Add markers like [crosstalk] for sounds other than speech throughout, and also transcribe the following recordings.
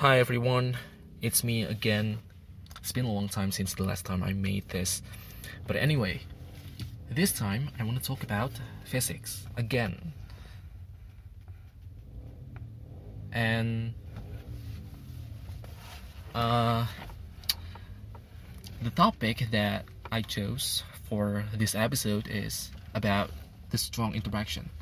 Hi everyone, it's me again. It's been a long time since the last time I made this. But anyway, this time I want to talk about physics again. And uh, the topic that I chose for this episode is about the strong interaction.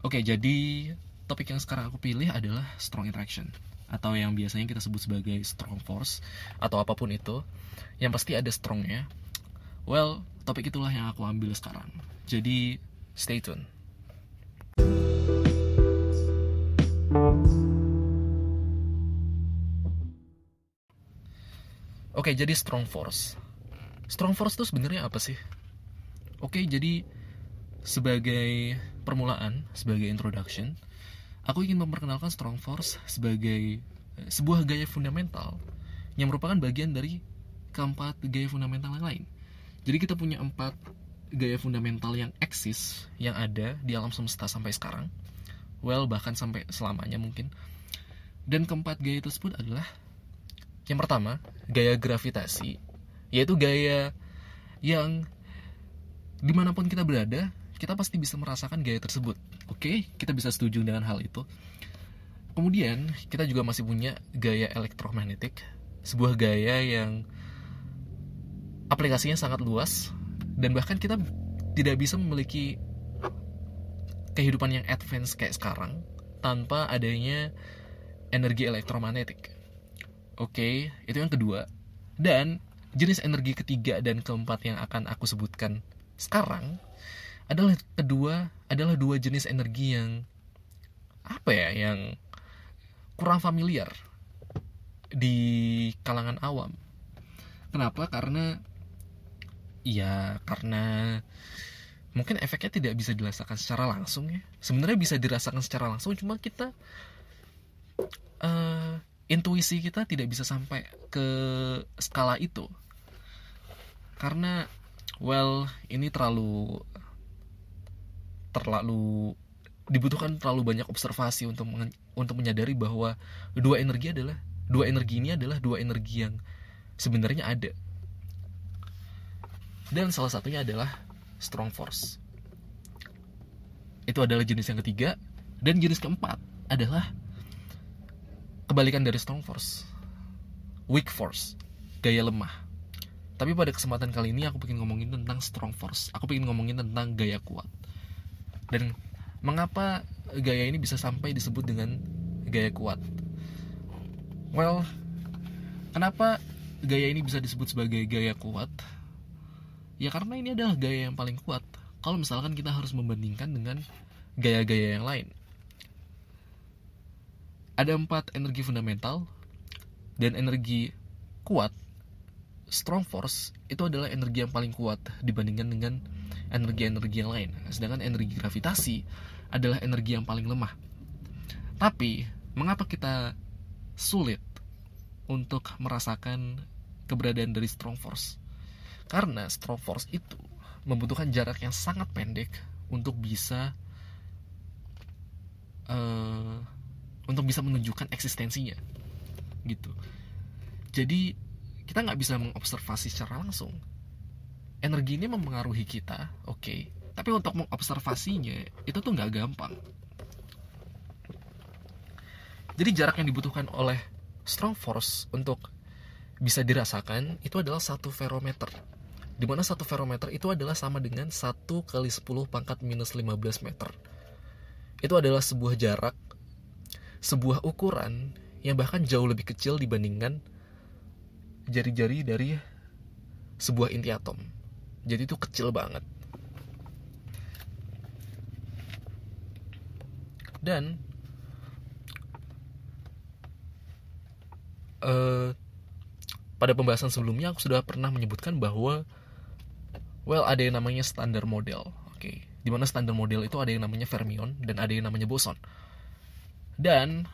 Oke, jadi topik yang sekarang aku pilih adalah strong interaction atau yang biasanya kita sebut sebagai strong force atau apa pun itu. Yang pasti ada strongnya. Well, topik itulah yang aku ambil sekarang. Jadi, stay tune. Oke, jadi strong force. Strong force itu sebenarnya apa sih? Oke, jadi sebagai permulaan, sebagai introduction, aku ingin memperkenalkan strong force sebagai eh, sebuah gaya fundamental yang merupakan bagian dari keempat gaya fundamental yang lain. Jadi kita punya empat gaya fundamental yang eksis yang ada di alam semesta sampai sekarang. Well, bahkan sampai selamanya mungkin. Dan keempat gaya tersebut adalah yang pertama, gaya gravitasi, yaitu gaya yang di mana pun kita berada, kita pasti bisa merasakan gaya tersebut. Oke, kita bisa setuju dengan hal itu. Kemudian, kita juga masih punya gaya elektromagnetik, sebuah gaya yang aplikasinya sangat luas dan bahkan kita tidak bisa memiliki kehidupan yang advance kayak sekarang tanpa adanya energi elektromagnetik. Oke, itu yang kedua. Dan jenis energi ketiga dan keempat yang akan aku sebutkan sekarang adalah kedua adalah dua jenis energi yang apa ya yang kurang familiar di kalangan awam. Kenapa? Karena ya karena mungkin efeknya tidak bisa dirasakan secara langsung ya. Sebenarnya bisa dirasakan secara langsung cuma kita uh, intuisi kita tidak bisa sampai ke skala itu karena well ini terlalu terlalu dibutuhkan terlalu banyak observasi untuk untuk menyadari bahwa dua energi adalah dua energi ini adalah dua energi yang sebenarnya ada. Dan salah satunya adalah strong force. Itu adalah jenis yang ketiga. Dan jenis keempat adalah kebalikan dari strong force. Weak force. Gaya lemah. Tapi pada kesempatan kali ini aku ingin ngomongin tentang strong force. Aku ingin ngomongin tentang gaya kuat dan mengapa gaya ini bisa sampai disebut dengan gaya kuat? Well kenapa gaya ini bisa disebut sebagai gaya kuat? Ya karena ini adalah gaya yang paling kuat. Kalau misalkan kita harus membandingkan dengan gaya-gaya yang lain. Ada empat energi fundamental dan energi kuat. Strong force itu adalah energi yang paling kuat dibandingkan dengan energi-energi yang lain. Sedangkan energi gravitasi adalah energi yang paling lemah. Tapi mengapa kita sulit untuk merasakan keberadaan dari strong force? Karena strong force itu membutuhkan jarak yang sangat pendek untuk bisa uh, untuk bisa menunjukkan eksistensinya. Gitu. Jadi kita nggak bisa mengobservasi secara langsung energi ini mempengaruhi kita oke okay. tapi untuk mengobservasinya itu tuh nggak gampang jadi jarak yang dibutuhkan oleh strong force untuk bisa dirasakan itu adalah satu ferometer di mana satu ferometer itu adalah sama dengan 1 kali 10 pangkat minus 15 meter itu adalah sebuah jarak sebuah ukuran yang bahkan jauh lebih kecil dibandingkan jari-jari dari sebuah inti atom. Jadi itu kecil banget. Dan uh, pada pembahasan sebelumnya aku sudah pernah menyebutkan bahwa well ada yang namanya standar model. Oke, okay. di mana standar model itu ada yang namanya fermion dan ada yang namanya boson. Dan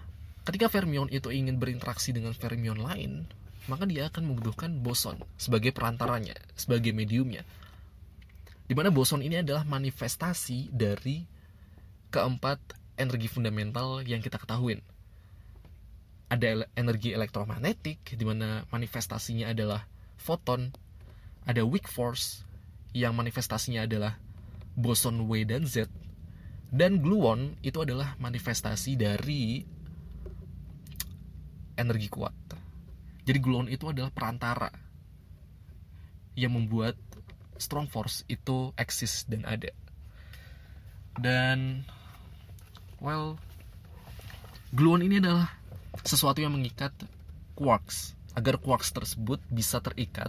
ketika fermion itu ingin berinteraksi dengan fermion lain, maka dia akan membutuhkan boson sebagai perantaranya, sebagai mediumnya. Di mana boson ini adalah manifestasi dari keempat energi fundamental yang kita ketahui. ada energi elektromagnetik di mana manifestasinya adalah foton, ada weak force yang manifestasinya adalah boson W dan Z, dan gluon itu adalah manifestasi dari energi kuat. Jadi gluon itu adalah perantara yang membuat strong force itu eksis dan ada. Dan well gluon ini adalah sesuatu yang mengikat quarks agar quarks tersebut bisa terikat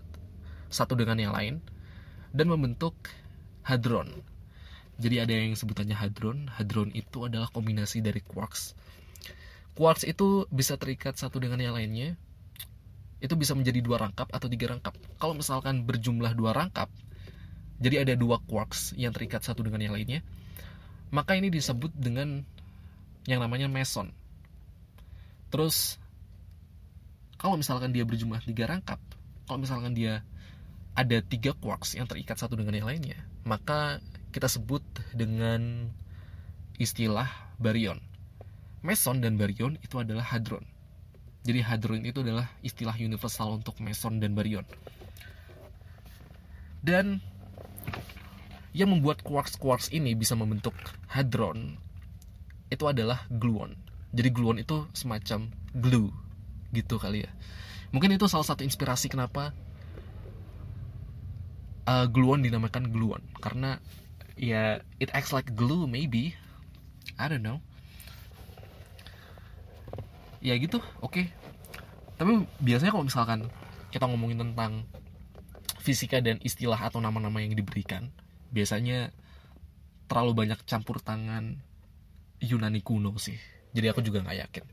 satu dengan yang lain dan membentuk hadron. Jadi ada yang sebutannya hadron. Hadron itu adalah kombinasi dari quarks. Quarks itu bisa terikat satu dengan yang lainnya. Itu bisa menjadi dua rangkap atau tiga rangkap. Kalau misalkan berjumlah dua rangkap, jadi ada dua quarks yang terikat satu dengan yang lainnya, maka ini disebut dengan yang namanya meson. Terus kalau misalkan dia berjumlah tiga rangkap, kalau misalkan dia ada tiga quarks yang terikat satu dengan yang lainnya, maka kita sebut dengan istilah baryon. Meson dan baryon itu adalah hadron. Jadi hadron itu adalah istilah universal untuk meson dan baryon. Dan yang membuat quarks-quarks ini bisa membentuk hadron itu adalah gluon. Jadi gluon itu semacam glue gitu kali ya. Mungkin itu salah satu inspirasi kenapa uh, gluon dinamakan gluon. Karena ya it acts like glue maybe. I don't know. Ya gitu oke. Okay. tapi biasanya kalau misalkan kita ngomongin tentang fisika dan istilah atau nama-nama yang diberikan biasanya terlalu banyak campur tangan Yunani kuno sih. Jadi aku juga nggak yakin.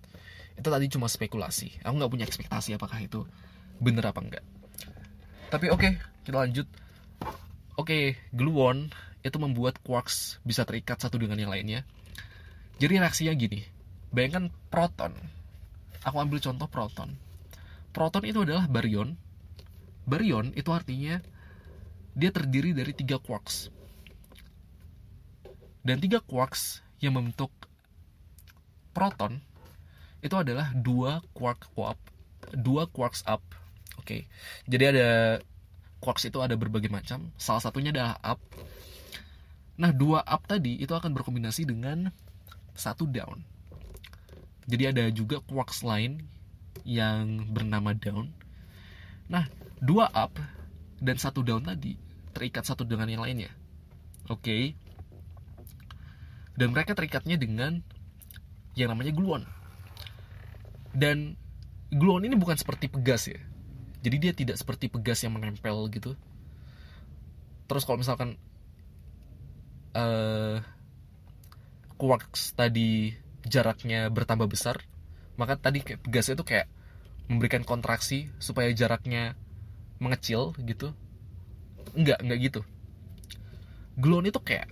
Itu tadi cuma spekulasi. Aku nggak punya ekspektasi apakah itu bener apa enggak tapi oke okay, kita lanjut. Oke okay, gluon itu membuat quarks bisa terikat satu dengan yang lainnya. Jadi reaksinya gini. Bayangkan proton. Aku ambil contoh proton. Proton itu adalah baryon baryon itu artinya dia terdiri dari tiga quarks. Dan tiga quarks yang membentuk proton itu adalah dua quark up dua quarks up. Oke okay. jadi ada quarks itu ada berbagai macam. Salah satunya adalah up. Nah dua up tadi itu akan berkombinasi dengan satu down. Jadi ada juga quarks lain yang bernama down. Nah dua up dan satu down tadi terikat satu dengan yang lainnya oke okay. dan mereka terikatnya dengan yang namanya gluon. Dan gluon ini bukan seperti pegas ya. Jadi dia tidak seperti pegas yang menempel gitu. Terus kalau misalkan uh, quarks tadi jaraknya bertambah besar, maka tadi kayak pegas itu kayak memberikan kontraksi supaya jaraknya mengecil gitu. Enggak, enggak gitu. Gluon itu kayak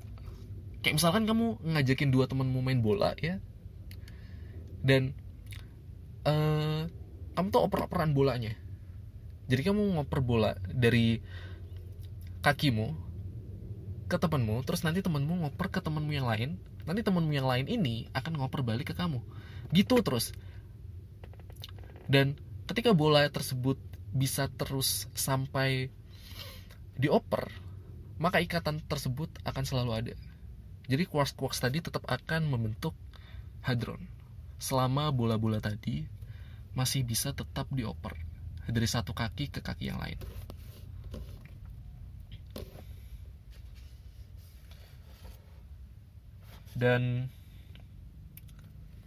kayak misalkan kamu ngajakin dua temenmu main bola ya. Dan uh, kamu tuh oper-operan bolanya. Jadi kamu ngoper bola dari kakimu ke temanmu terus nanti temanmu ngoper ke temanmu yang lain. Nanti temanmu yang lain ini akan ngoper balik ke kamu. Gitu terus. Dan ketika bola tersebut bisa terus sampai dioper maka ikatan tersebut akan selalu ada. Jadi quarks-quarks tadi tetap akan membentuk hadron. Selama bola-bola tadi masih bisa tetap dioper dari satu kaki ke kaki yang lain. Dan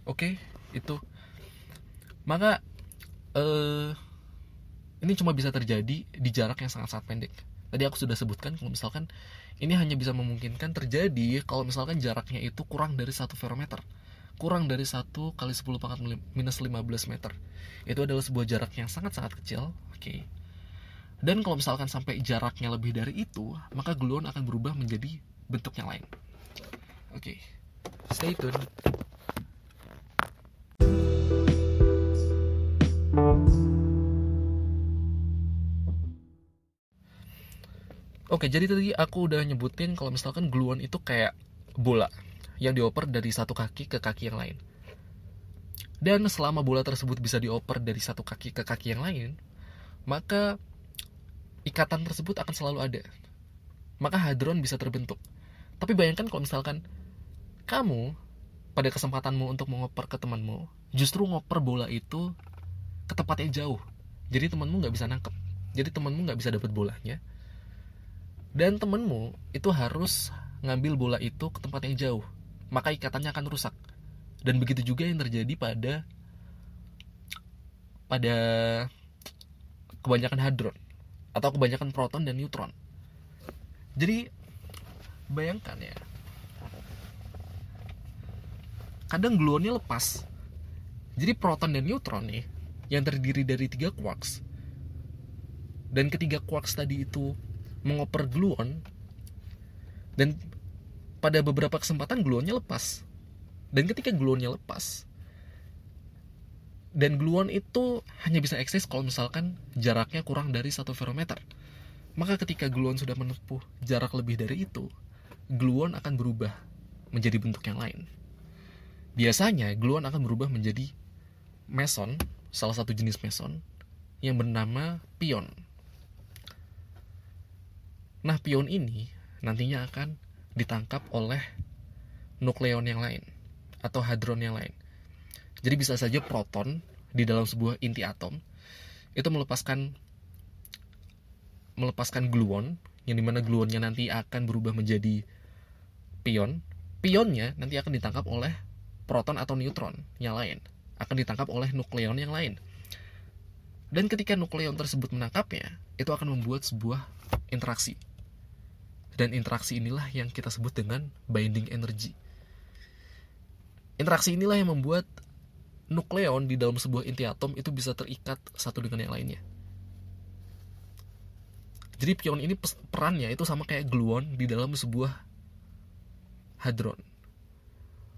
oke, okay, itu. Maka uh, ini cuma bisa terjadi di jarak yang sangat-sangat pendek. Tadi aku sudah sebutkan kalau misalkan ini hanya bisa memungkinkan terjadi kalau misalkan jaraknya itu kurang dari satu ferometer kurang dari 1 kali 10 pangkat minus 15 meter. Itu adalah sebuah jarak yang sangat-sangat kecil oke. Dan kalau misalkan sampai jaraknya lebih dari itu maka gluon akan berubah menjadi bentuk yang lain. Oke. Okay. stay tune Oke, jadi tadi aku udah nyebutin kalau misalkan gluon itu kayak bola yang dioper dari satu kaki ke kaki yang lain. Dan selama bola tersebut bisa dioper dari satu kaki ke kaki yang lain, maka ikatan tersebut akan selalu ada. Maka hadron bisa terbentuk. Tapi bayangkan kalau misalkan kamu pada kesempatanmu untuk mengoper ke temanmu, justru ngoper bola itu ke tempat yang jauh. Jadi temanmu nggak bisa nangkep. Jadi temanmu nggak bisa dapat bolanya. Dan temanmu itu harus ngambil bola itu ke tempat yang jauh. Maka ikatannya akan rusak. Dan begitu juga yang terjadi pada pada kebanyakan hadron atau kebanyakan proton dan neutron. Jadi bayangkan ya. Kadang gluonnya lepas. Jadi proton dan neutron nih yang terdiri dari tiga quarks. Dan ketiga quarks tadi itu mengoper gluon dan pada beberapa kesempatan gluonnya lepas dan ketika gluonnya lepas dan gluon itu hanya bisa eksis kalau misalkan jaraknya kurang dari satu ferrometer. Maka ketika gluon sudah menempuh jarak lebih dari itu, gluon akan berubah menjadi bentuk yang lain. Biasanya gluon akan berubah menjadi meson, salah satu jenis meson yang bernama pion. Nah, pion ini nantinya akan ditangkap oleh nukleon yang lain atau hadron yang lain. Jadi bisa saja proton di dalam sebuah inti atom itu melepaskan melepaskan gluon yang di mana gluonnya nanti akan berubah menjadi pion. Pionnya nanti akan ditangkap oleh proton atau neutron yang lain, akan ditangkap oleh nukleon yang lain. Dan ketika nukleon tersebut menangkapnya, itu akan membuat sebuah interaksi. Dan interaksi inilah yang kita sebut dengan binding energy. Interaksi inilah yang membuat nukleon di dalam sebuah inti atom itu bisa terikat satu dengan yang lainnya. Jadi pion ini perannya itu sama kayak gluon di dalam sebuah hadron.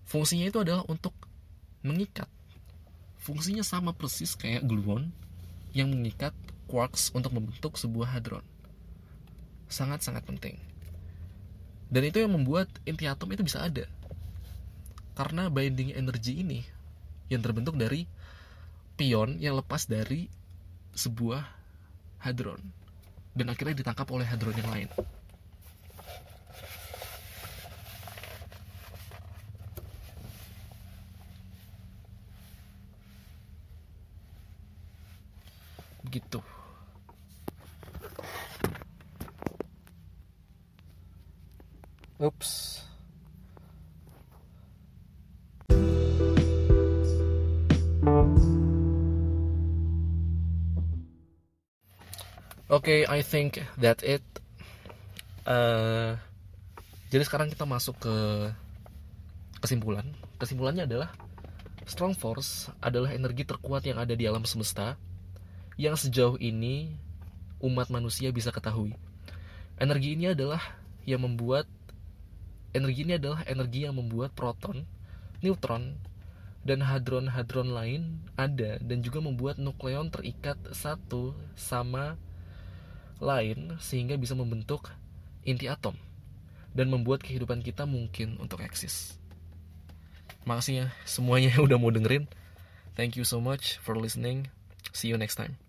Fungsinya itu adalah untuk mengikat. Fungsinya sama persis kayak gluon yang mengikat quarks untuk membentuk sebuah hadron. Sangat-sangat penting. Dan itu yang membuat inti atom itu bisa ada karena binding energy ini yang terbentuk dari pion yang lepas dari sebuah hadron dan akhirnya ditangkap oleh hadron yang lain. Begitu. Oops. Oke, okay, I think that it. Uh, jadi sekarang kita masuk ke kesimpulan. Kesimpulannya adalah strong force adalah energi terkuat yang ada di alam semesta yang sejauh ini umat manusia bisa ketahui. Energi ini adalah yang membuat energi ini adalah energi yang membuat proton, neutron, dan hadron-hadron lain ada dan juga membuat nukleon terikat satu sama lain sehingga bisa membentuk inti atom dan membuat kehidupan kita mungkin untuk eksis. Makasih ya semuanya [laughs] udah mau dengerin. Thank you so much for listening. See you next time.